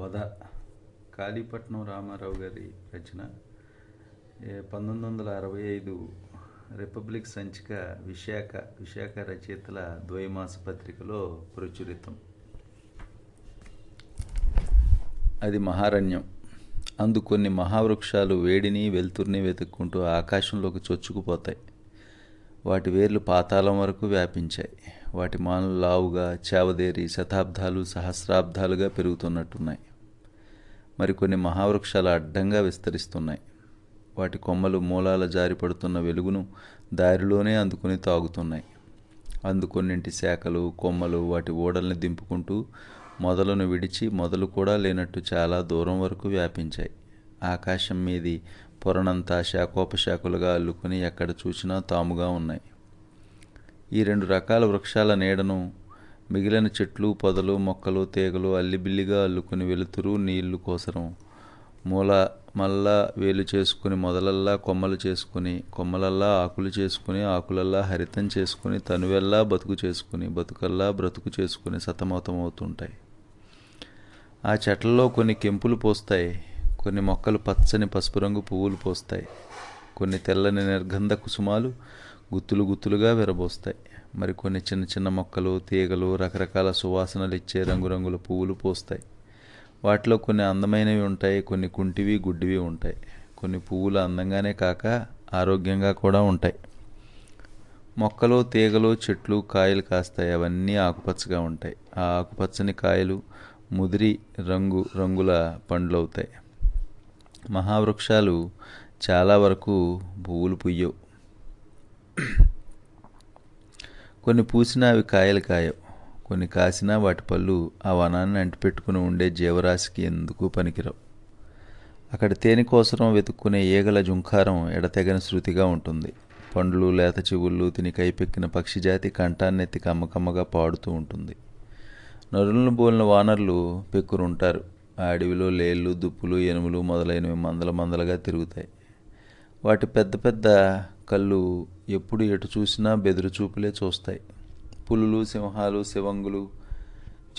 వధ. కాళీపట్నం రామారావు గారి రచన. ఏ- పంతొమ్మిది వందల అరవై ఐదు రిపబ్లిక్ సంచిక విశాఖ విశాఖ రచయితల ద్వైమాస పత్రికలో ప్రచురితం. అది మహారణ్యం. అందు కొన్ని మహావృక్షాలు వేడిని వెలుతురిని వెతుక్కుంటూ ఆకాశంలోకి చొచ్చుకుపోతాయి. వాటి వేర్లు పాతాళం వరకు వ్యాపించాయి. వాటి మానలు లావుగా చావదేరి శతాబ్దాలు సహస్రాబ్దాలుగా పెరుగుతున్నట్టున్నాయి. మరికొన్ని మహావృక్షాలు అడ్డంగా విస్తరిస్తున్నాయి. వాటి కొమ్మలు మూలాల జారిపడుతున్న వెలుగును దారిలోనే అందుకుని తాగుతున్నాయి. అందుకొన్నింటి శాఖలు కొమ్మలు వాటి ఓడల్ని దింపుకుంటూ మొదలను విడిచి మొదలు కూడా లేనట్టు చాలా దూరం వరకు వ్యాపించాయి. ఆకాశం మీది పొరనంతా శాఖోపశాఖలుగా అల్లుకుని ఎక్కడ చూసినా తాముగా ఉన్నాయి. ఈ రెండు రకాల వృక్షాల నీడను మిగిలిన చెట్లు పొదలు మొక్కలు తీగలు అల్లిబిల్లిగా అల్లుకుని వెలుతురు నీళ్ళు కోసరం. మూల మల్లా వేలు చేసుకుని మొదలల్లా కొమ్మలు చేసుకుని కొమ్మలల్లా ఆకులు చేసుకుని ఆకులల్లా హరితం చేసుకుని తనువెల్లా బతుకు చేసుకుని బతుకల్లా బ్రతుకు చేసుకుని సతమతమవుతుంటాయి. ఆ చెట్లలో కొన్ని కెంపులు పోస్తాయి కొన్ని మొక్కలు పచ్చని పసుపు రంగు పువ్వులు పోస్తాయి కొన్ని తెల్లని నిర్గంధ కుసుమాలు గుత్తులు గుత్తులుగా విరబోస్తాయి. మరి కొన్ని చిన్న చిన్న మొక్కలు తీగలు రకరకాల సువాసనలు ఇచ్చే రంగురంగుల పువ్వులు పోస్తాయి. వాటిలో కొన్ని అందమైనవి ఉంటాయి కొన్ని కుంటివి గుడ్డివి ఉంటాయి. కొన్ని పువ్వులు అందంగానే కాక ఆరోగ్యంగా కూడా ఉంటాయి. మొక్కలు తీగలు చెట్లు కాయలు కాస్తాయి. అవన్నీ ఆకుపచ్చగా ఉంటాయి. ఆ ఆకుపచ్చని కాయలు ముదిరి రంగు రంగుల పండ్లు అవుతాయి మహావృక్షాలు చాలా వరకు పువ్వులు పుయ్యవు. కొన్ని పూసినా అవి కాయలు కాయవు. కొన్ని కాసినా వాటి పళ్ళు ఆ వనాన్ని అంటిపెట్టుకుని ఉండే జీవరాశికి ఎందుకు పనికిరావు? అక్కడ తేనె కోసరం వెతుక్కునే ఈగల జుంకారం ఎడతెగని శృతిగా ఉంటుంది. పండ్లు లేత చెవుళ్ళు తిని కైపెక్కిన పక్షిజాతి కంఠాన్నెత్తి కమ్మకమ్మగా పాడుతూ ఉంటుంది. నరులను బోలిన వానర్లు పెక్కురుంటారు. ఆ అడవిలో లేళ్ళు దుప్పులు ఎనుములు మొదలైనవి మందల మందలుగా తిరుగుతాయి. వాటి పెద్ద పెద్ద కళ్ళు ఎప్పుడు ఎటు చూసినా బెదురు చూపులే చూస్తాయి. పులులు సింహాలు శివంగులు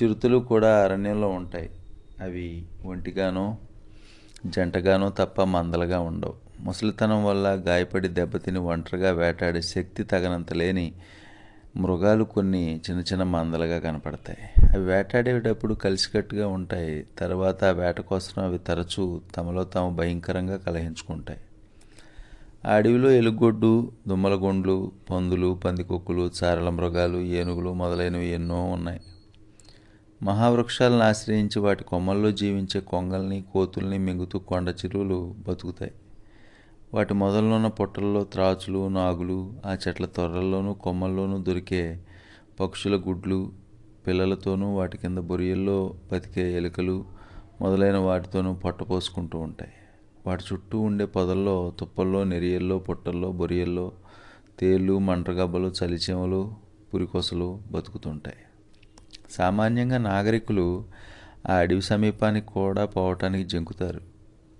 చిరుతలు కూడా అరణ్యంలో ఉంటాయి. అవి ఒంటిగానో జంటగానో తప్ప మందలుగా ఉండవు. ముసలితనం వల్ల గాయపడి దెబ్బతిని ఒంటరిగా వేటాడే శక్తి తగనంత లేని మృగాలు కొన్ని చిన్న చిన్న మందలుగా కనపడతాయి. అవి వేటాడేటప్పుడు కలిసికట్టుగా ఉంటాయి. తర్వాత వేట కోసం అవి తరచూ తమలో తాము భయంకరంగా కలహించుకుంటాయి. ఆ అడవిలో ఎలుగొడ్డు దుమ్మలగొండ్లు పందులు పందికొక్కులు చారల మృగాలు ఏనుగులు మొదలైనవి ఎన్నో ఉన్నాయి. మహావృక్షాలను ఆశ్రయించి వాటి కొమ్మల్లో జీవించే కొంగల్ని కోతుల్ని మింగుతూ కొండ చిరువులు బతుకుతాయి. వాటి మొదలున్న పొట్టల్లో త్రాచులు నాగులు ఆ చెట్ల తొర్రల్లోనూ కొమ్మల్లోనూ దొరికే పక్షుల గుడ్లు పిల్లలతోనూ వాటి కింద బొరియల్లో బతికే ఎలుకలు మొదలైన వాటితోనూ పొట్ట పోసుకుంటూ ఉంటాయి. వాటి చుట్టూ ఉండే పొదల్లో తుప్పల్లో నెరియల్లో పొట్టల్లో బొరియల్లో తేళ్ళు మంటగబ్బలు చలిచేమలు పురికొసలు బతుకుతుంటాయి. సామాన్యంగా నాగరికులు ఆ అడవి సమీపానికి కూడా పోవటానికి జంకుతారు.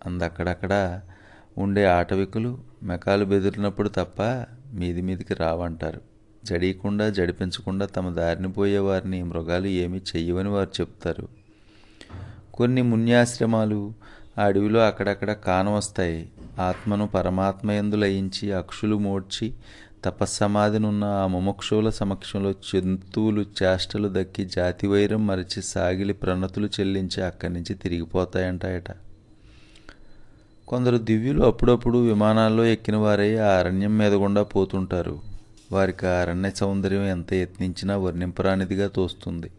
అందక్కడక్కడ ఉండే ఆటవికులు మెకాలు బెదిరినప్పుడు తప్ప మీది మీదికి రావంటారు. జడియకుండా జడిపించకుండా తమ దారిని పోయే వారిని మృగాలు ఏమీ చెయ్యవని వారు చెప్తారు. కొన్ని మున్యాశ్రమాలు ఆ అడవిలో అక్కడక్కడ కానవస్తాయి. ఆత్మను పరమాత్మయందు లయించి అక్షులు మోడ్చి తపస్సమాధినున్న ఆ ముముక్షువుల సమక్షంలో జంతువులు చేష్టలు దక్కి జాతి వైరం మరిచి సాగిలి ప్రణతులు చెల్లించి అక్కడి నుంచి తిరిగిపోతాయంటాయట. కొందరు దివ్యులు అప్పుడప్పుడు విమానాల్లో ఎక్కిన వారై ఆ అరణ్యం మీద గుండా పోతుంటారు. వారికి ఆ అరణ్య సౌందర్యం ఎంత యత్నించినా వర్ణింపరానిదిగా తోస్తుంది.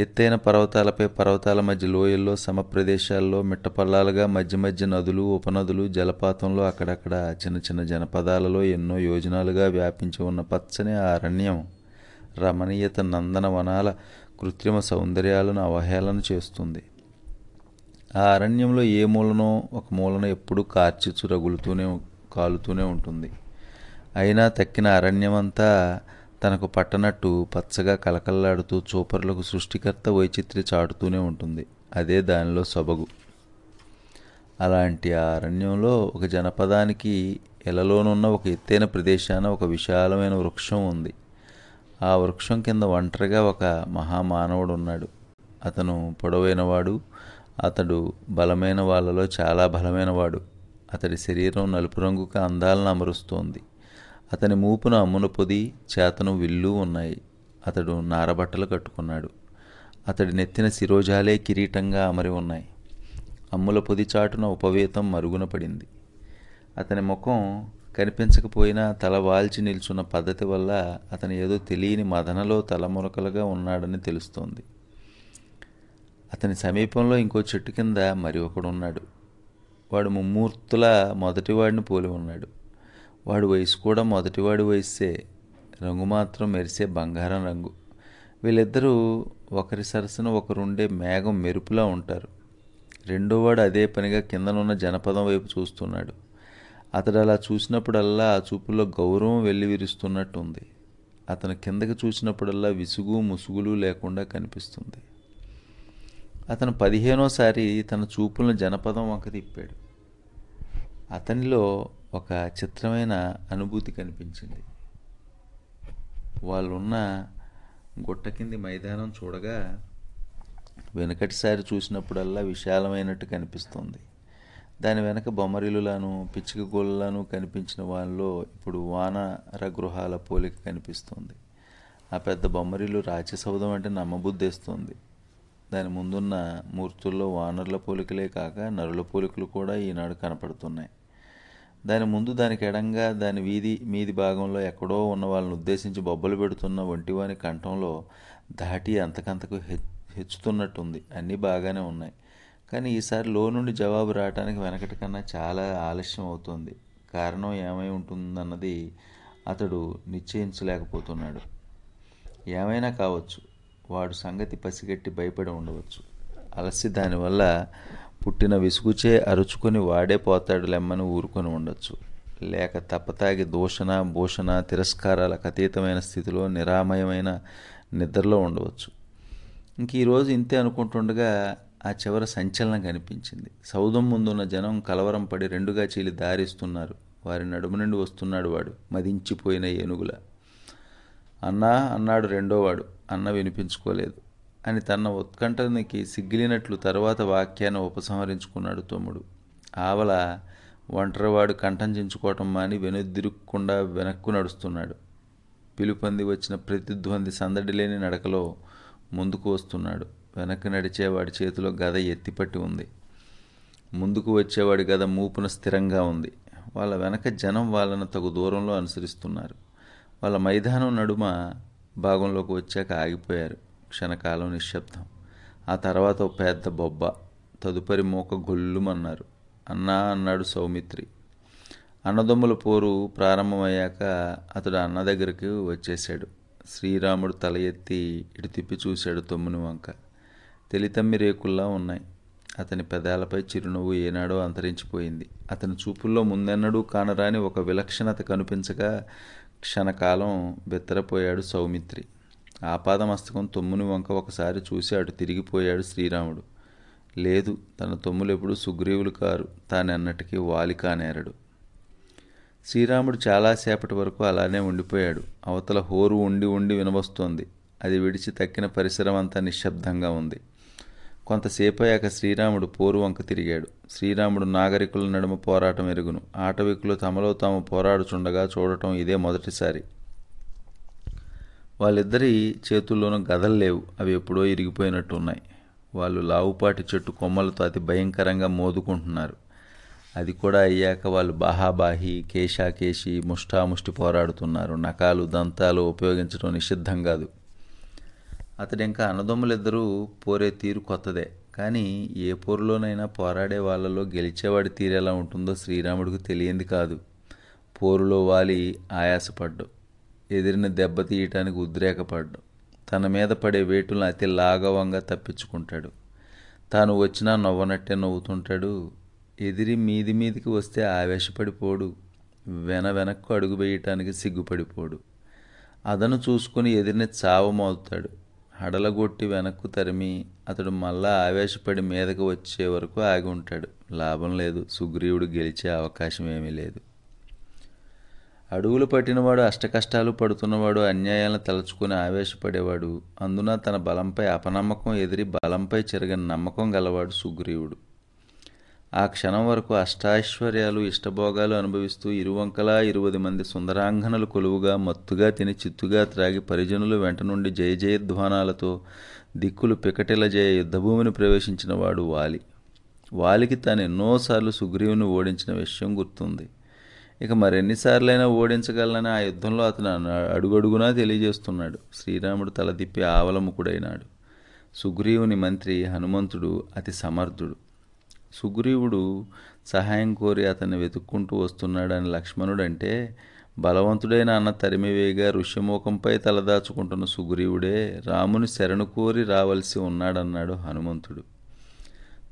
ఎత్తైన పర్వతాలపై పర్వతాల మధ్య లోయల్లో సమప్రదేశాల్లో మిట్టపల్లాలుగా మధ్య మధ్య నదులు ఉపనదులు జలపాతంలో అక్కడక్కడ చిన్న చిన్న జనపదాలలో ఎన్నో యోజనాలుగా వ్యాపించి ఉన్న పచ్చని ఆ అరణ్యం రమణీయత నందన వనాల కృత్రిమ సౌందర్యాలను అవహేళన చేస్తుంది. ఆ అరణ్యంలో ఏ మూలనో ఒక మూలన ఎప్పుడూ కార్చిచ్చు రగులుతూనే కాలుతూనే ఉంటుంది. అయినా తక్కిన అరణ్యమంతా తనకు పట్టనట్టు పచ్చగా కలకల్లాడుతూ చూపరులకు సృష్టికర్త వైచిత్రి చాటుతూనే ఉంటుంది. అదే దానిలో సొబగు. అలాంటి ఆ అరణ్యంలో ఒక జనపదానికి ఎలలోనున్న ఒక ఎత్తైన ప్రదేశాన ఒక విశాలమైన వృక్షం ఉంది. ఆ వృక్షం కింద ఒంటరిగా ఒక మహామానవుడు ఉన్నాడు అతను పొడవైనవాడు. అతడు బలమైన వాళ్ళలో చాలా బలమైనవాడు. అతడి శరీరం నలుపు రంగుకు అందాలను అమరుస్తోంది. అతని మూపున అమ్మున పొది చేతను విల్లు ఉన్నాయి. అతడు నారబట్టలు కట్టుకున్నాడు. అతడి నెత్తిన శిరోజాలే కిరీటంగా అమరి ఉన్నాయి. అమ్ముల పొది చాటున ఉపవేతం మరుగున పడింది. అతని ముఖం కనిపించకపోయినా తల వాల్చి నిల్చున్న పద్ధతి వల్ల అతను ఏదో తెలియని మదనలో తలమునకలుగా ఉన్నాడని తెలుస్తోంది. అతని సమీపంలో ఇంకో చెట్టు కింద మరి ఒకడున్నాడు. వాడు ముమ్మూర్తుల మొదటివాడిని పోలి ఉన్నాడు. వాడి వయసు కూడా మొదటివాడి వయస్సే. రంగు మాత్రం మెరిసే బంగారం రంగు. వీళ్ళిద్దరూ ఒకరి సరసన ఒకరుండే మేఘం మెరుపులా ఉంటారు. రెండోవాడు అదే పనిగా కిందనున్న జనపదం వైపు చూస్తున్నాడు. అతడు అలా చూసినప్పుడల్లా ఆ చూపుల్లో గౌరవం వెళ్ళి విరుస్తున్నట్టుంది. అతను కిందకి చూసినప్పుడల్లా విసుగు ముసుగులు లేకుండా కనిపిస్తుంది. అతను పదిహేనోసారి తన చూపులను జనపదం వంక తిప్పాడు. అతనిలో ఒక చిత్రమైన అనుభూతి కనిపించింది. వాళ్ళున్న గుట్ట కింది మైదానం చూడగా వెనకటిసారి చూసినప్పుడల్లా విశాలమైనట్టు కనిపిస్తుంది. దాని వెనక బొమ్మరిలులను పిచ్చిక గోళ్ళను కనిపించిన వాళ్ళలో ఇప్పుడు వానర గృహాల పోలిక కనిపిస్తుంది. ఆ పెద్ద బొమ్మరిలు రాచసౌధం అంటే నమ్మబుద్ధిస్తుంది. దాని ముందున్న మూర్తుల్లో వానరుల పోలికలే కాక నరుల పోలికలు కూడా ఈనాడు కనపడుతున్నాయి. దాని ముందు దానికి ఎడంగా దాని వీధి మీది భాగంలో ఎక్కడో ఉన్న వాళ్ళని ఉద్దేశించి బొబ్బలు పెడుతున్న ఒంటివాని కంఠంలో దాటి అంతకంతకు హె హెచ్చుతున్నట్టుంది. అన్నీ బాగానే ఉన్నాయి. కానీ ఈసారి లో నుండి జవాబు రావడానికి వెనకటి కన్నా చాలా ఆలస్యం అవుతుంది. కారణం ఏమై ఉంటుందన్నది అతడు నిశ్చయించలేకపోతున్నాడు. ఏమైనా కావచ్చు. వాడు సంగతి పసిగట్టి భయపడి ఉండవచ్చు. అలసి దానివల్ల పుట్టిన విసుగుచే అరుచుకొని వాడే పోతాడు లెమ్మని ఊరుకొని ఉండొచ్చు. లేక తప్పతాగి దూషణ భూషణ తిరస్కారాలకు అతీతమైన స్థితిలో నిరామయమైన నిద్రలో ఉండవచ్చు. ఇంక ఈరోజు ఇంతే అనుకుంటుండగా ఆ చివర సంచలనం కనిపించింది. సౌదం ముందున్న జనం కలవరం పడి రెండుగా చీలి దారిస్తున్నారు. వారి నడుము నుండి వస్తున్నాడు వాడు మదించిపోయిన ఏనుగుల. అన్నా అన్నాడు రెండోవాడు. అన్న వినిపించుకోలేదు. అని తన ఉత్కంఠనికి సిగ్గిలినట్లు తర్వాత వాక్యాన్ని ఉపసంహరించుకున్నాడు తమ్ముడు. ఆవల ఒంటరివాడు కంఠం చించుకోవటం మాని వెనుదిరుక్కుండా వెనక్కు నడుస్తున్నాడు. పిలుపంది వచ్చిన ప్రతిధ్వంది సందడి లేని నడకలో ముందుకు వస్తున్నాడు. వెనక్కి నడిచేవాడి చేతిలో గద ఎత్తిపట్టి ఉంది. ముందుకు వచ్చేవాడి గద మూపున స్థిరంగా ఉంది. వాళ్ళ వెనక జనం వాళ్ళను తగు దూరంలో అనుసరిస్తున్నారు. వాళ్ళ మైదానం నడుమ భాగంలోకి వచ్చాక ఆగిపోయారు. క్షణకాలం నిశ్శబ్దం. ఆ తర్వాత ఓ పెద్ద బొబ్బ తదుపరి మూక గొల్లుమన్నారు. అన్నా అన్నాడు సౌమిత్రి. అన్నదమ్ముల పోరు ప్రారంభమయ్యాక అతడు అన్న దగ్గరికి వచ్చేశాడు. శ్రీరాముడు తల ఎత్తి ఇటు తిప్పి చూశాడు తమ్ముని వంక. తెలితమ్మి రేకుల్లా ఉన్నాయి. అతని పెదాలపై చిరునవ్వు ఏనాడో అంతరించిపోయింది. అతని చూపుల్లో ముందెన్నడూ కానరాని ఒక విలక్షణత కనిపించగా క్షణకాలం బెత్తరపోయాడు సౌమిత్రి. ఆపాదమస్తకం తొమ్ముని వంక ఒకసారి చూసి అటు తిరిగిపోయాడు శ్రీరాముడు. లేదు తన తొమ్ములెప్పుడు సుగ్రీవులు కారు తానెన్నటికీ వాలికానేరడు శ్రీరాముడు చాలాసేపటి వరకు అలానే ఉండిపోయాడు. అవతల హోరు ఉండి ఉండి వినవస్తోంది అది విడిచి తక్కిన పరిసరం అంతా నిశ్శబ్దంగా ఉంది. కొంతసేపు అయ్యాక శ్రీరాముడు పోరు వంక తిరిగాడు. శ్రీరాముడు నాగరికుల నడుమ పోరాటం ఎరుగును. ఆటవికులు తమలో తాము పోరాడుచుండగా చూడటం ఇదే మొదటిసారి. వాళ్ళిద్దరి చేతుల్లోనూ గదలు లేవు. అవి ఎప్పుడో ఇరిగిపోయినట్టు ఉన్నాయి. వాళ్ళు లావుపాటి చెట్టు కొమ్మలతో అతి భయంకరంగా మోదుకుంటున్నారు. అది కూడా అయ్యాక వాళ్ళు బాహాబాహి కేశాకేశి ముష్టాముష్టి పోరాడుతున్నారు. నకాలు దంతాలు ఉపయోగించడం నిషిద్ధం కాదు. అతడు ఇంకా అన్నదమ్ములిద్దరూ పోరే తీరు కొత్తదే. కానీ ఏ పోరులోనైనా పోరాడే వాళ్ళలో గెలిచేవాడి తీరు ఎలా ఉంటుందో శ్రీరాముడికి తెలియంది కాదు. పోరులో వాలి ఆయాసపడ్డు. ఎదిరిన దెబ్బతీయటానికి ఉద్రేకపడ్డు. తన మీద పడే వేటులను అతి లాఘవంగా తప్పించుకుంటాడు. తాను వచ్చినా నవ్వనట్టే నవ్వుతుంటాడు. ఎదిరి మీది మీదికి వస్తే ఆవేశపడిపోడు. వెన వెనక్కు అడుగు వేయటానికి సిగ్గుపడిపోడు. అదను చూసుకుని ఎదిరిని చావమవుతాడు హడలగొట్టి వెనక్కు తరిమి అతడు మళ్ళా ఆవేశపడి మీదకు వచ్చే వరకు ఆగి ఉంటాడు. లాభం లేదు. సుగ్రీవుడు గెలిచే అవకాశం ఏమీ లేదు. అడుగులు పట్టినవాడు అష్టకష్టాలు పడుతున్నవాడు అన్యాయాలను తలుచుకుని ఆవేశపడేవాడు. అందున తన బలంపై అపనమ్మకం ఎదిరి బలంపై చెరగని నమ్మకం గలవాడు సుగ్రీవుడు. ఆ క్షణం వరకు అష్టాశ్వర్యాలు ఇష్టభోగాలు అనుభవిస్తూ ఇరువంకలా ఇరువది మంది సుందరాంగనలు కొలువుగా మత్తుగా తిని చిత్తుగా త్రాగి పరిజనులు వెంట నుండి జయ జయధ్వానాలతో దిక్కులు పికటిల జయ యుద్ధభూమిని ప్రవేశించిన వాడు వాలి. వాలికి తాను ఎన్నోసార్లు సుగ్రీవుని ఓడించిన విషయం గుర్తుంది. ఇక మరెన్నిసార్లైనా ఓడించగలనని ఆ యుద్ధంలో అతను అడుగడుగునా తెలియజేస్తున్నాడు. శ్రీరాముడు తలదిప్పి ఆవలముకుడైనాడు. సుగ్రీవుని మంత్రి హనుమంతుడు అతి సమర్థుడు. సుగ్రీవుడు సహాయం కోరి అతన్ని వెతుక్కుంటూ వస్తున్నాడని లక్ష్మణుడు అంటే బలవంతుడైన అన్న తరిమివేగా ఋష్యమూకంపై తలదాచుకుంటున్న సుగ్రీవుడే రాముని శరణు కోరి రావలసి ఉన్నాడన్నాడు హనుమంతుడు.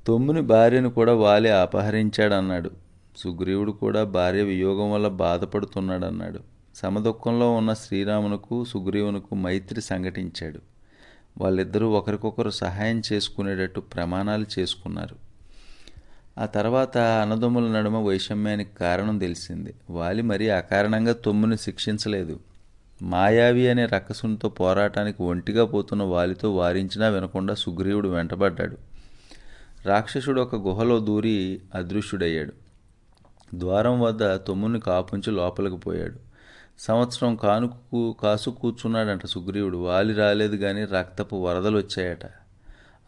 తొమ్మిని భార్యను కూడా వాలి అపహరించాడన్నాడు. సుగ్రీవుడు కూడా భార్య వియోగం వల్ల బాధపడుతున్నాడన్నాడు. సమదుఖంలో ఉన్న శ్రీరామునకు సుగ్రీవునకు మైత్రి సంఘటించాడు. వాళ్ళిద్దరూ ఒకరికొకరు సహాయం చేసుకునేటట్టు ప్రమాణాలు చేసుకున్నారు. ఆ తర్వాత అన్నదమ్ముల నడుమ వైషమ్యానికి కారణం తెలిసింది. వాలి మరీ అకారణంగా తొమ్ముని శిక్షించలేదు. మాయావి అనే రక్కసునితో పోరాటానికి ఒంటిగా పోతున్న వాలితో వారించినా వినకుండా సుగ్రీవుడు వెంటబడ్డాడు. రాక్షసుడు ఒక గుహలో దూరి అదృశ్యుడయ్యాడు. ద్వారం వద్ద తమ్ముని కాపుంచి లోపలికి పోయాడు. సంవత్సరం కానుకు కాసు కూర్చున్నాడంట సుగ్రీవుడు. వాలి రాలేదు కానీ రక్తపు వరదలు వచ్చాయట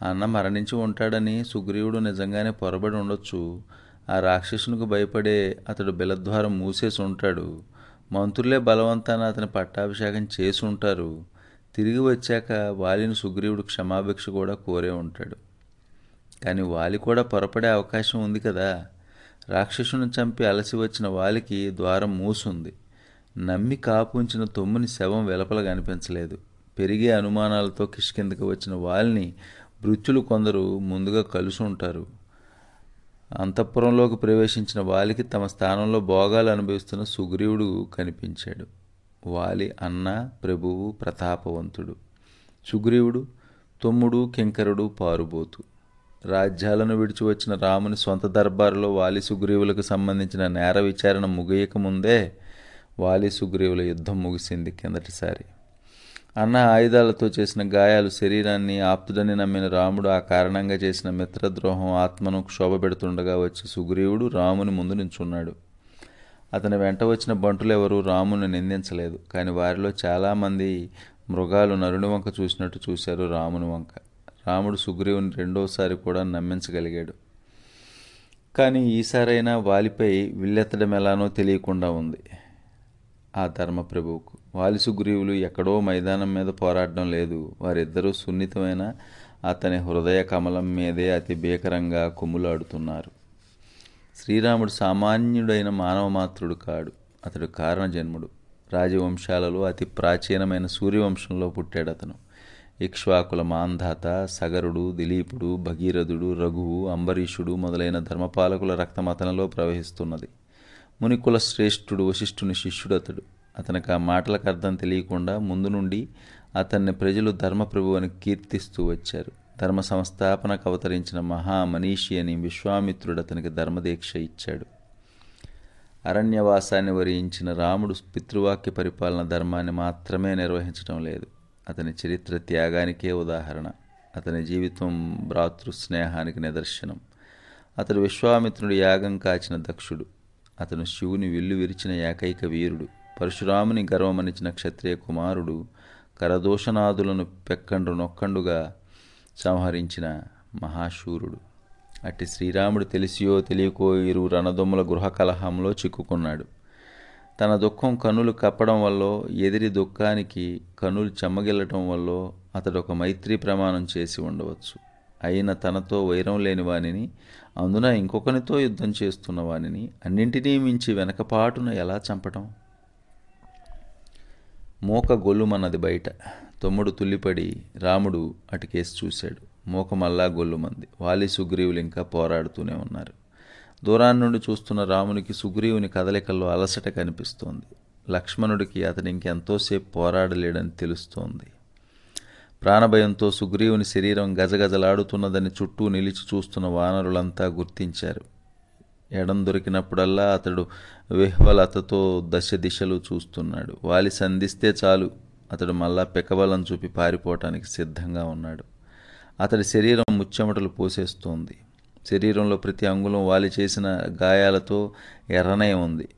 అన్న మరణించి ఉంటాడని సుగ్రీవుడు నిజంగానే పొరబడి ఉండొచ్చు. ఆ రాక్షసునికి భయపడే అతడు బిలద్వారం మూసేసి ఉంటాడు. మంత్రులే బలవంతాన అతని పట్టాభిషేకం చేసి ఉంటారు. తిరిగి వచ్చాక వాలిని సుగ్రీవుడు క్షమాభిక్ష కూడా కోరే ఉంటాడు. కానీ వాలి కూడా పొరపడే అవకాశం ఉంది కదా. రాక్షసుని చంపి అలసి వచ్చిన వాలికి ద్వారం మూసుంది. నమ్మి కాపుంచిన తొమ్మిని శవం వెలపల కనిపించలేదు. పెరిగే అనుమానాలతో కిష్కిందకి వచ్చిన వాలిని భృత్యులు కొందరు ముందుగా కలుసు ఉంటారు అంతఃపురంలోకి ప్రవేశించిన వాలికి తమ స్థానంలో భోగాలు అనుభవిస్తున్న సుగ్రీవుడు కనిపించాడు. వాలి అన్న ప్రభువు ప్రతాపవంతుడు. సుగ్రీవుడు తొమ్ముడు కింకరుడు పారుబోతు. రాజ్యాలను విడిచి వచ్చిన రాముని సొంత దర్బారులో వాలి సుగ్రీవులకు సంబంధించిన నేర విచారణ ముగియక ముందే వాలి సుగ్రీవుల యుద్ధం ముగిసింది కిందటిసారి. అన్న ఆయుధాలతో చేసిన గాయాలు శరీరాన్ని ఆప్తుడని నమ్మిన రాముడు ఆ కారణంగా చేసిన మిత్రద్రోహం ఆత్మను క్షోభ పెడుతుండగా వచ్చి సుగ్రీవుడు రాముని ముందు నించున్నాడు. అతని వెంట వచ్చిన బంటులు ఎవరూ రాముని నిందించలేదు. కానీ వారిలో చాలామంది మృగాలు నరుని వంక చూసినట్టు చూశారు రాముని వంక. రాముడు సుగ్రీవుని రెండోసారి కూడా నమ్మించగలిగాడు. కానీ ఈసారైనా వాలిపై విల్లెత్తడం ఎలానో తెలియకుండా ఉంది ఆ ధర్మప్రభువుకు. వాలి సుగ్రీవులు ఎక్కడో మైదానం మీద పోరాడడం లేదు. వారిద్దరూ సున్నితమైన అతని హృదయ కమలం మీదే అతి భీకరంగా కుమ్ములాడుతున్నారు. శ్రీరాముడు సామాన్యుడైన మానవ మాత్రుడు కాడు. అతడు కారణజన్ముడు రాజవంశాలలో అతి ప్రాచీనమైన సూర్యవంశంలో పుట్టాడు అతను ఇక్ష్వాకుల మాంధాత సగరుడు దిలీపుడు భగీరథుడు రఘువు అంబరీషుడు మొదలైన ధర్మపాలకుల రక్తమతనలో ప్రవహిస్తున్నది. మునికుల శ్రేష్ఠుడు వశిష్ఠుని శిష్యుడు అతడు అతనికి ఆ మాటలకు అర్థం తెలియకుండా ముందు నుండి అతన్ని ప్రజలు ధర్మప్రభు అని కీర్తిస్తూ వచ్చారు. ధర్మ సంస్థాపనకు అవతరించిన మహామనీషి అని విశ్వామిత్రుడు అతనికి ధర్మదీక్ష ఇచ్చాడు. అరణ్యవాసాన్ని వరించిన రాముడు పితృవాక్య పరిపాలన ధర్మాన్ని మాత్రమే నిర్వహించడం లేదు. అతని చరిత్ర త్యాగానికే ఉదాహరణ. అతని జీవితం భ్రాతృ స్నేహానికి నిదర్శనం. అతడు విశ్వామిత్రుడి యాగం కాచిన దక్షుడు. అతను శివుని విల్లు విరిచిన ఏకైక వీరుడు. పరశురాముని గర్వమనిచిన క్షత్రియ కుమారుడు కరదోషనాదులను పెక్కండు నొక్కండుగా సంహరించిన మహాశూరుడు. అట్టి శ్రీరాముడు తెలిసియో తెలియకో ఇరు రణదొమ్ముల గృహ కలహంలో చిక్కుకున్నాడు. తన దుఃఖం కనులు కప్పడం వల్ల ఎదిరి దుఃఖానికి కనులు చెమ్మగిల్లటం వల్ల అతడు ఒక మైత్రి ప్రమాణం చేసి ఉండవచ్చు. అయిన తనతో వైరం లేని వానిని అందున ఇంకొకనితో యుద్ధం చేస్తున్న వానిని అన్నింటినీ మించి వెనకపాటున ఎలా చంపటం? మోక గొల్లుమన్నది బయట. తమ్ముడు తుల్లిపడి రాముడు అటుకేసి చూశాడు. మోక మల్లా గొల్లుమంది. వాలి సుగ్రీవులు ఇంకా పోరాడుతూనే ఉన్నారు. దూరాన్ని నుండి చూస్తున్న రామునికి సుగ్రీవుని కదలికల్లో అలసట కనిపిస్తోంది. లక్ష్మణుడికి అతను ఇంకెంతోసేపు పోరాడలేడని తెలుస్తోంది. ప్రాణభయంతో సుగ్రీవుని శరీరం గజగజలాడుతున్నదని చుట్టూ నిలిచి చూస్తున్న వానరులంతా గుర్తించారు. ఎడం దొరికినప్పుడల్లా అతడు విహ్వలతతో దశ దిశలు చూస్తున్నాడు. వాలి సంధిస్తే చాలు. అతడు మళ్ళా పెకబలం చూపి పారిపోవటానికి సిద్ధంగా ఉన్నాడు. అతడి శరీరం ముచ్చెమటలు పోసేస్తోంది. శరీరంలో ప్రతి అంగుళం వాలి చేసిన గాయాలతో ఎర్రనే ఉంది.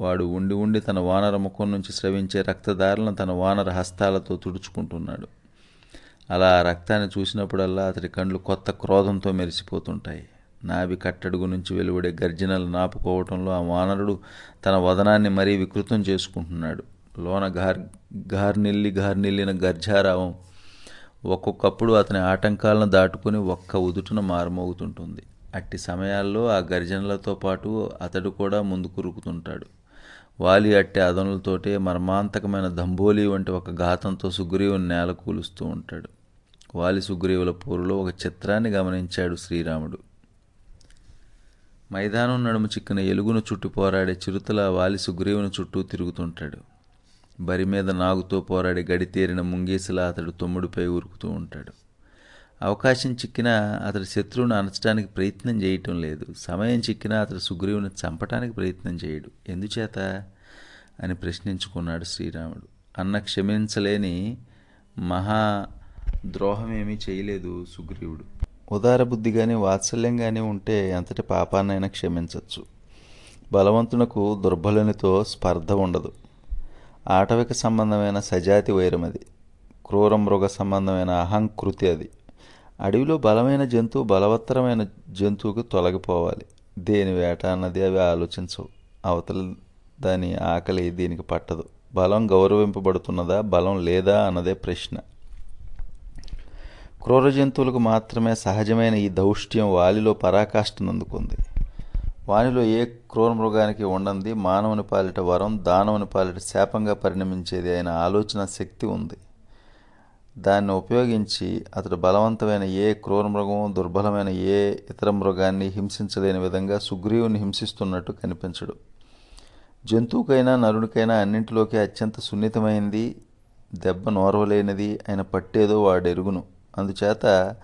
వాడు ఉండి ఉండి తన వానర ముఖం నుంచి స్రవించే రక్తదారులను తన వానర హస్తాలతో తుడుచుకుంటున్నాడు. అలా ఆ రక్తాన్ని చూసినప్పుడల్లా అతడి కండ్లు కొత్త క్రోధంతో మెరిసిపోతుంటాయి. నాభి కట్టడుగు నుంచి వెలువడే గర్జనలు నాపుకోవటంలో ఆ వానరుడు తన వదనాన్ని మరీ వికృతం చేసుకుంటున్నాడు. లోన గార్ గార్నిల్లి గార్నిల్లిన గర్జారావం ఒక్కొక్కప్పుడు అతని ఆటంకాలను దాటుకుని ఒక్క ఉదుటున మారుమోగుతుంటుంది. అట్టి సమయాల్లో ఆ గర్జనలతో పాటు అతడు కూడా ముందుకురుకుతుంటాడు వాలి అట్టి అదనులతోటే మర్మాంతకమైన దంబోలి వంటి ఒక ఘాతంతో సుగ్రీవుని నేల కూలుస్తూ ఉంటాడు. వాలి సుగ్రీవుల పోరులో ఒక చిత్రాన్ని గమనించాడు శ్రీరాముడు. మైదానం నడుము చిక్కిన ఎలుగును చుట్టి పోరాడే చిరుతల వాలి సుగ్రీవుని చుట్టూ తిరుగుతుంటాడు. బరి మీద నాగుతో పోరాడి గడితేరిన ముంగీసలా అతడు తమ్ముడిపై ఉరుకుతూ ఉంటాడు. అవకాశం చిక్కినా అతడు శత్రువును అనచడానికి ప్రయత్నం చేయటం లేదు. సమయం చిక్కినా అతడు సుగ్రీవుని చంపటానికి ప్రయత్నం చేయడు. ఎందుచేత? అని ప్రశ్నించుకున్నాడు శ్రీరాముడు. అన్న క్షమించలేని మహా ద్రోహమేమీ చేయలేదు సుగ్రీవుడు. ఉదార బుద్ధి కానీ వాత్సల్యం కానీ ఉంటే ఎంతటి పాపాన్నైనా క్షమించవచ్చు బలవంతునకు దుర్బలునితో స్పర్ధ ఉండదు. ఆటవిక సంబంధమైన సజాతి వైరం అది. క్రూర మృగ సంబంధమైన అహంకృతి అది. అడవిలో బలమైన జంతువు బలవత్తరమైన జంతువుకు తొలగిపోవాలి. దేని వేట అన్నది అవి ఆలోచించవు. అవతల దాని ఆకలి దీనికి పట్టదు. బలం గౌరవింపబడుతున్నదా బలం లేదా అన్నదే ప్రశ్న. క్రూర జంతువులకు మాత్రమే సహజమైన ఈ దౌష్ట్యం వాలిలో పరాకాష్ఠనందుకుంది వానిలో ఏ క్రూర మృగానికి ఉండంది మానవుని పాలిట వరం దానవుని పాలిట శాపంగా పరిణమించేది అయిన ఆలోచన శక్తి ఉంది. దాన్ని ఉపయోగించి అతడు బలవంతమైన ఏ క్రూర మృగం దుర్బలమైన ఏ ఇతర మృగాన్ని హింసించలేని విధంగా సుగ్రీవుని హింసిస్తున్నట్టు కనిపించడు. జంతువుకైనా నరునికైనా అన్నింటిలోకి అత్యంత సున్నితమైంది దెబ్బ నోరవలేనిది ఆయన పట్టేదో వాడెరుగును. అందుచేత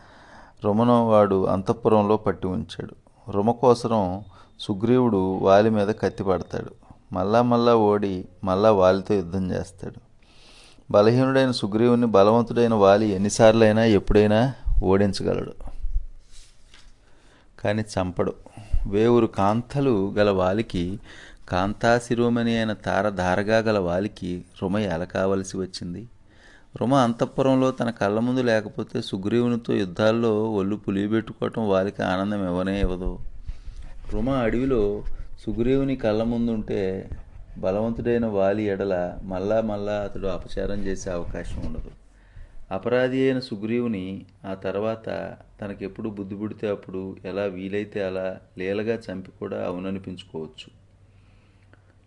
రుమను వాడు అంతఃపురంలో పట్టి ఉంచాడు. రుమ కోసరం సుగ్రీవుడు వాలి మీద కత్తి పడతాడు. మళ్ళా మళ్ళా ఓడి మళ్ళా వాలితో యుద్ధం చేస్తాడు. బలహీనుడైన సుగ్రీవుని బలవంతుడైన వాలి ఎన్నిసార్లైనా ఎప్పుడైనా ఓడించగలడు. కానీ చంపడు. వేవురు కాంతలు గల వాలికి కాంతాశిరోమణి అయిన తార ధారగా గల వాలికి రుమ ఎలా కావలసి వచ్చింది. రుమ అంతఃపురంలో తన కళ్ళ ముందు లేకపోతే సుగ్రీవునితో యుద్ధాల్లో ఒళ్ళు పులియబెట్టుకోవటం వాలికి ఆనందం ఇవ్వనే ఇవ్వదు. రుమ అడవిలో సుగ్రీవుని కళ్ళ ముందుంటే బలవంతుడైన వాలి ఎడల మళ్ళా మళ్ళా అతడు అపచారం చేసే అవకాశం ఉండదు. అపరాధి అయిన సుగ్రీవుని ఆ తర్వాత తనకెప్పుడు బుద్ధి పుడితే అప్పుడు ఎలా వీలైతే అలా లీలగా చంపి కూడా అవుననిపించుకోవచ్చు.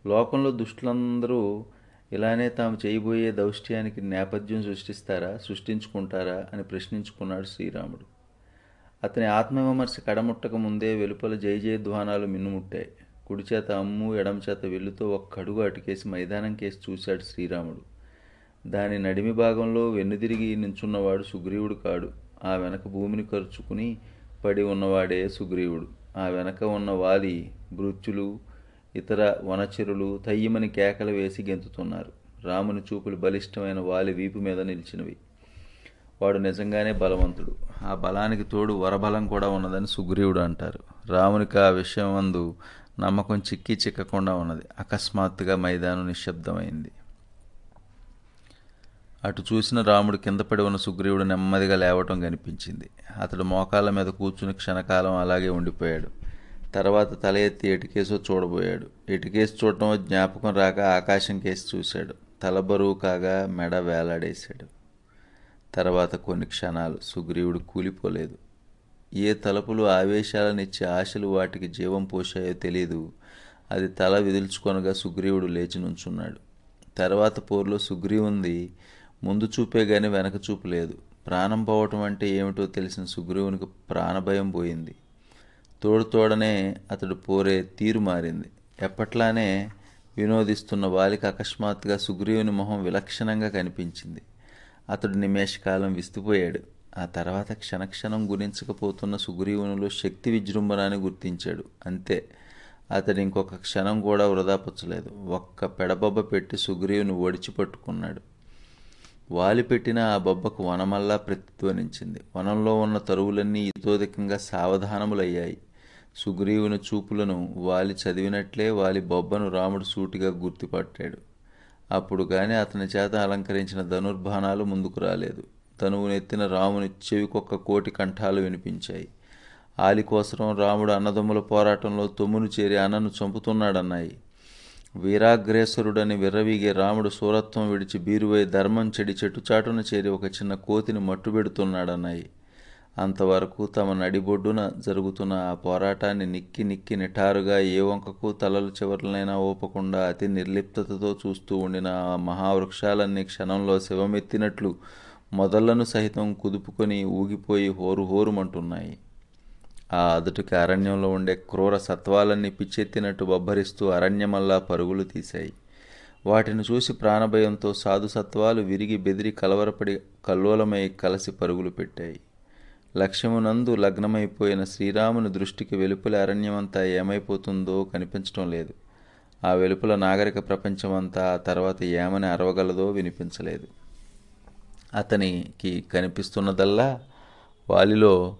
లోకంలో దుష్టులందరూ ఇలానే తాము చేయబోయే దౌష్ట్యానికి నేపథ్యం సృష్టిస్తారా సృష్టించుకుంటారా అని ప్రశ్నించుకున్నాడు శ్రీరాముడు. అతని ఆత్మవిమర్శ కడముట్టక ముందే వెలుపల జయ జయధ్వానాలు మిన్నుముట్టాయి. కుడి చేత అమ్ము ఎడమ చేత వెల్లుతో ఒక్కడుగు అటుకేసి మైదానం కేసి చూశాడు శ్రీరాముడు. దాని నడిమి భాగంలో వెన్నుదిరిగి నించున్నవాడు సుగ్రీవుడు కాడు. ఆ వెనక భూమిని ఖర్చుకుని పడి ఉన్నవాడే సుగ్రీవుడు. ఆ వెనక ఉన్న వాలి భృత్యులు ఇతర వనచరులు తయ్యమని కేకలు వేసి గెంతుతున్నారు. రాముని చూపులు బలిష్టమైన వాలి వీపు మీద నిలిచినవి. వాడు నిజంగానే బలవంతుడు. ఆ బలానికి తోడు వరబలం కూడా ఉన్నదని సుగ్రీవుడు అంటారు. రామునికి ఆ విషయం అందు నమ్మకం చిక్కి చిక్కకుండా ఉన్నది. అకస్మాత్తుగా మైదానం నిశ్శబ్దమైంది. అటు చూసిన రాముడు కింద పడి ఉన్న సుగ్రీవుడు నెమ్మదిగా లేవటం కనిపించింది. అతడు మోకాళ్ళ మీద కూర్చుని క్షణకాలం అలాగే ఉండిపోయాడు. తర్వాత తల ఎత్తి ఎటుకేసో చూడబోయాడు. ఎటుకేసి చూడటం జ్ఞాపకం రాక ఆకాశం కేసి చూశాడు. తల బరువు కాగా మెడ వేలాడేశాడు. తర్వాత కొన్ని క్షణాలు సుగ్రీవుడు కూలిపోలేదు. ఏ తలుపులు ఆవేశాలనిచ్చే ఆశలు వాటికి జీవం పోశాయో తెలియదు అది తల విదుల్చుకొనగా సుగ్రీవుడు లేచి నుంచున్నాడు. తర్వాత పోరులో సుగ్రీవుంది ముందు చూపే గాని వెనక చూపు లేదు. ప్రాణం పోవటం అంటే ఏమిటో తెలిసిన సుగ్రీవునికి ప్రాణభయం పోయింది. తోడు తోడనే అతడు పోరే తీరు మారింది. ఎప్పట్లానే వినోదిస్తున్న వాలిక అకస్మాత్తుగా సుగ్రీవుని మొహం విలక్షణంగా కనిపించింది. అతడు నిమేషకాలం విస్తుపోయాడు. ఆ తర్వాత క్షణక్షణం గురించకపోతున్న సుగ్రీవునిలో శక్తి విజృంభణాన్ని గుర్తించాడు. అంతే. అతడు ఇంకొక క్షణం కూడా వృధా ఒక్క పెడబొబ్బ పెట్టి సుగ్రీవుని ఒడిచి పట్టుకున్నాడు. వాలి పెట్టిన ఆ బొబ్బకు వనమల్లా ప్రతిధ్వనించింది. వనంలో ఉన్న తరువులన్నీ ఇతోధికంగా సావధానములయ్యాయి. సుగ్రీవుని చూపులను వాలి చదివినట్లే వాలి బొబ్బను రాముడు సూటిగా గుర్తుపట్టాడు. అప్పుడు గాని అతని చేత అలంకరించిన ధనుర్బాణాలు ముందుకు రాలేదు. తనువునెత్తిన రాముని చెవికొక్క కోటి కంఠాలు వినిపించాయి. ఆలి కోసరం రాముడు అన్నదమ్ముల పోరాటంలో తొమ్మును చేరి అన్నను చంపుతున్నాడన్నాయి. వీరాగ్రేసరుడని విర్రవీగే రాముడు సూరత్వం విడిచి బీరువై ధర్మం చెడి చెట్టుచాటున చేరి ఒక చిన్న కోతిని మట్టుబెడుతున్నాడన్నాయి. అంతవరకు తమ నడిబొడ్డున జరుగుతున్న ఆ పోరాటాన్ని నిక్కి నిక్కి నిఠారుగా ఏ వంకకు తలలు చివరలైనా ఊపకుండా అతి నిర్లిప్తతతో చూస్తూ ఉండిన ఆ మహావృక్షాలన్నీ క్షణంలో శివమెత్తినట్లు మొదళ్ళను సహితం కుదుపుకొని ఊగిపోయి హోరు హోరుమంటున్నాయి ఆ అదుటికి అరణ్యంలో ఉండే క్రూర సత్వాలన్నీ పిచ్చెత్తినట్టు బొబ్బరిస్తూ అరణ్యమల్లా పరుగులు తీశాయి. వాటిని చూసి ప్రాణభయంతో సాధుసత్వాలు విరిగి బెదిరి కలవరపడి కల్లోలమై కలసి పరుగులు పెట్టాయి. లక్ష్యమునందు లగ్నమైపోయిన శ్రీరాముని దృష్టికి వెలుపల అరణ్యమంతా ఏమైపోతుందో కనిపించటం లేదు. ఆ వెలుపల నాగరిక ప్రపంచమంతా ఆ తర్వాత ఏమని అరవగలదో వినిపించలేదు. అతనికి కనిపిస్తున్నదల్లా వాలిలో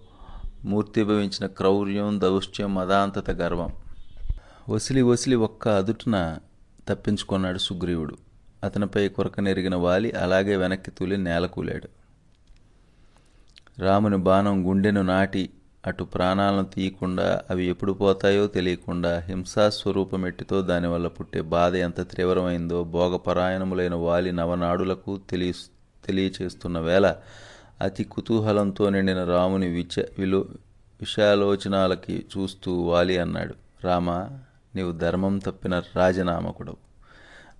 మూర్తిభవించిన క్రౌర్యం దౌష్ట్యం మదాంతత గర్వం. వసిలి వసిలి ఒక్క అదుటున తప్పించుకున్నాడు సుగ్రీవుడు. అతనిపై కొరక నెరిగిన వాలి అలాగే వెనక్కి తూలి నేలకూలాడు. రాముని బాణం గుండెను నాటి అటు ప్రాణాలను తీయకుండా అవి ఎప్పుడు పోతాయో తెలియకుండా హింసా స్వరూపమెట్టితో దానివల్ల పుట్టే బాధ ఎంత తీవ్రమైందో భోగపరాయణములైన వాలి నవనాడులకు తెలియ తెలియచేస్తున్న వేళ అతి కుతూహలంతో నిండిన రాముని విచ విలో విషాలోచనాలకి చూస్తూ వాలి అన్నాడు. రామ నీవు ధర్మం తప్పిన రాజనామకుడు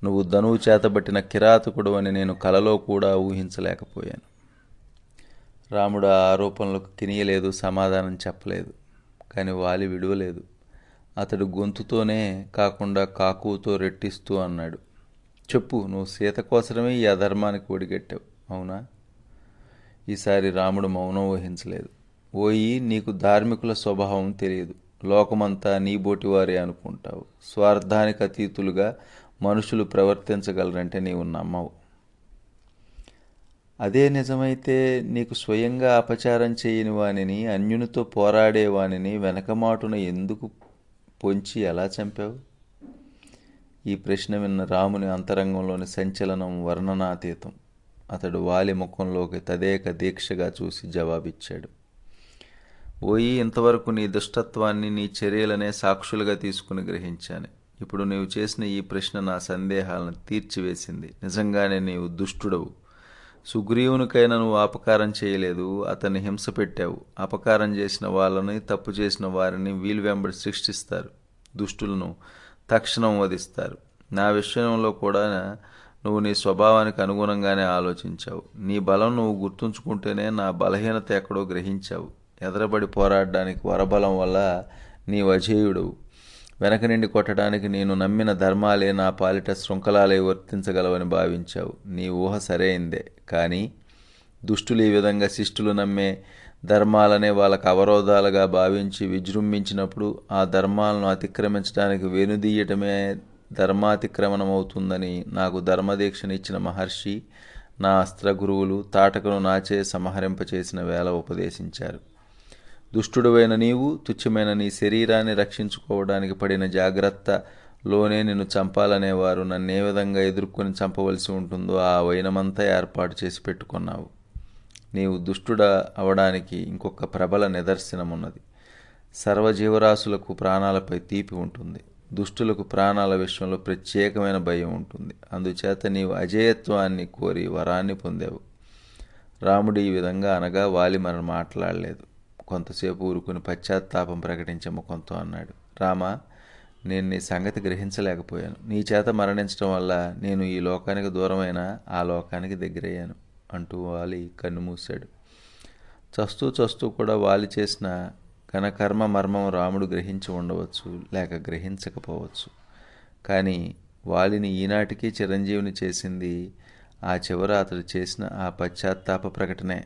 నువ్వు ధనువు చేతబట్టిన కిరాతకుడు అని నేను కలలో కూడా ఊహించలేకపోయాను. రాముడు ఆ ఆరోపణలకు కినియలేదు సమాధానం చెప్పలేదు. కానీ వాలి విడువలేదు. అతడు గొంతుతోనే కాకుండా కాకుతో రెట్టిస్తూ అన్నాడు. చెప్పు నువ్వు సీత కోసమే ఈ అధర్మానికి ఒడిగట్టావు అవునా? ఈసారి రాముడు మౌనం వహించలేదు. ఓయి నీకు ధార్మికుల స్వభావం తెలియదు. లోకమంతా నీ బోటివారే అనుకుంటావు. స్వార్థానికి అతీతులుగా మనుషులు ప్రవర్తించగలరంటే నీవు నమ్మవు. అదే నిజమైతే నీకు స్వయంగా అపచారం చేయని వానిని అన్యునితో పోరాడే వానిని వెనకమాటున ఎందుకు పొంచి ఎలా చంపావు? ఈ ప్రశ్న విన్న రాముని అంతరంగంలోని సంచలనం వర్ణనాతీతం. అతడు వాలి ముఖంలోకి తదేక దీక్షగా చూసి జవాబిచ్చాడు. ఓయి ఇంతవరకు నీ దుష్టత్వాన్ని నీ చర్యలనే సాక్షులుగా తీసుకుని గ్రహించాను. ఇప్పుడు నీవు చేసిన ఈ ప్రశ్న నా సందేహాలను తీర్చివేసింది. నిజంగానే నీవు దుష్టుడవు. సుగ్రీవునికైనా నువ్వు అపకారం చేయలేదు అతన్ని హింస పెట్టావు. అపకారం చేసిన వాళ్ళని తప్పు చేసిన వారిని వీలు వెంబడి సృష్టిస్తారు దుష్టులను తక్షణం వధిస్తారు. నా విషయంలో కూడా నువ్వు నీ స్వభావానికి అనుగుణంగానే ఆలోచించావు. నీ బలం నువ్వు గుర్తుంచుకుంటేనే నా బలహీనత ఎక్కడో గ్రహించావు. ఎదరబడి పోరాడడానికి వరబలం వల్ల నీ అజేయుడవు. వెనక నుండి కొట్టడానికి నేను నమ్మిన ధర్మాలే నా పాలిట శృంఖలాలే వర్తించగలవని భావించావు. నీ ఊహ సరైందే. కానీ దుష్టులు ఈ విధంగా శిష్టులు నమ్మే ధర్మాలనే వాళ్ళకు అవరోధాలుగా భావించి విజృంభించినప్పుడు ఆ ధర్మాలను అతిక్రమించడానికి వెనుదీయటమే ధర్మాతిక్రమణమవుతుందని నాకు ధర్మదీక్షనిచ్చిన మహర్షి నా అస్త్రగురువులు తాటకను నాచే సంహరింపచేసిన వేళ ఉపదేశించారు. దుష్టుడువైన నీవు తుచ్చమైన నీ శరీరాన్ని రక్షించుకోవడానికి పడిన జాగ్రత్తలోనే నిన్ను చంపాలనేవారు. నన్ను ఏ విధంగా ఎదుర్కొని చంపవలసి ఉంటుందో ఆ వైనమంతా ఏర్పాటు చేసి పెట్టుకున్నావు. నీవు దుష్టుడ అవడానికి ఇంకొక ప్రబల నిదర్శనమున్నది. సర్వజీవరాశులకు ప్రాణాలపై తీపి ఉంటుంది. దుష్టులకు ప్రాణాల విషయంలో ప్రత్యేకమైన భయం ఉంటుంది. అందుచేత నీవు అజేయత్వాన్ని కోరి వరాన్ని పొందావు. రాముడు ఈ విధంగా అనగా వాలి మాట్లాడలేదు. కొంతసేపు ఊరుకుని పశ్చాత్తాపం ప్రకటించే ముఖంతో అన్నాడు. రామా నేను నీ సంగతి గ్రహించలేకపోయాను. నీ చేత మరణించడం వల్ల నేను ఈ లోకానికి దూరమైన ఆ లోకానికి దగ్గరయ్యాను అంటూ వాలి కన్ను మూశాడు. చస్తూ చస్తూ కూడా వాలి చేసిన ఘనకర్మ మర్మం రాముడు గ్రహించి ఉండవచ్చు లేక గ్రహించకపోవచ్చు. కానీ వాలిని ఈనాటికి చిరంజీవిని చేసింది ఆ చివర అతడు చేసిన ఆ పశ్చాత్తాప ప్రకటనే.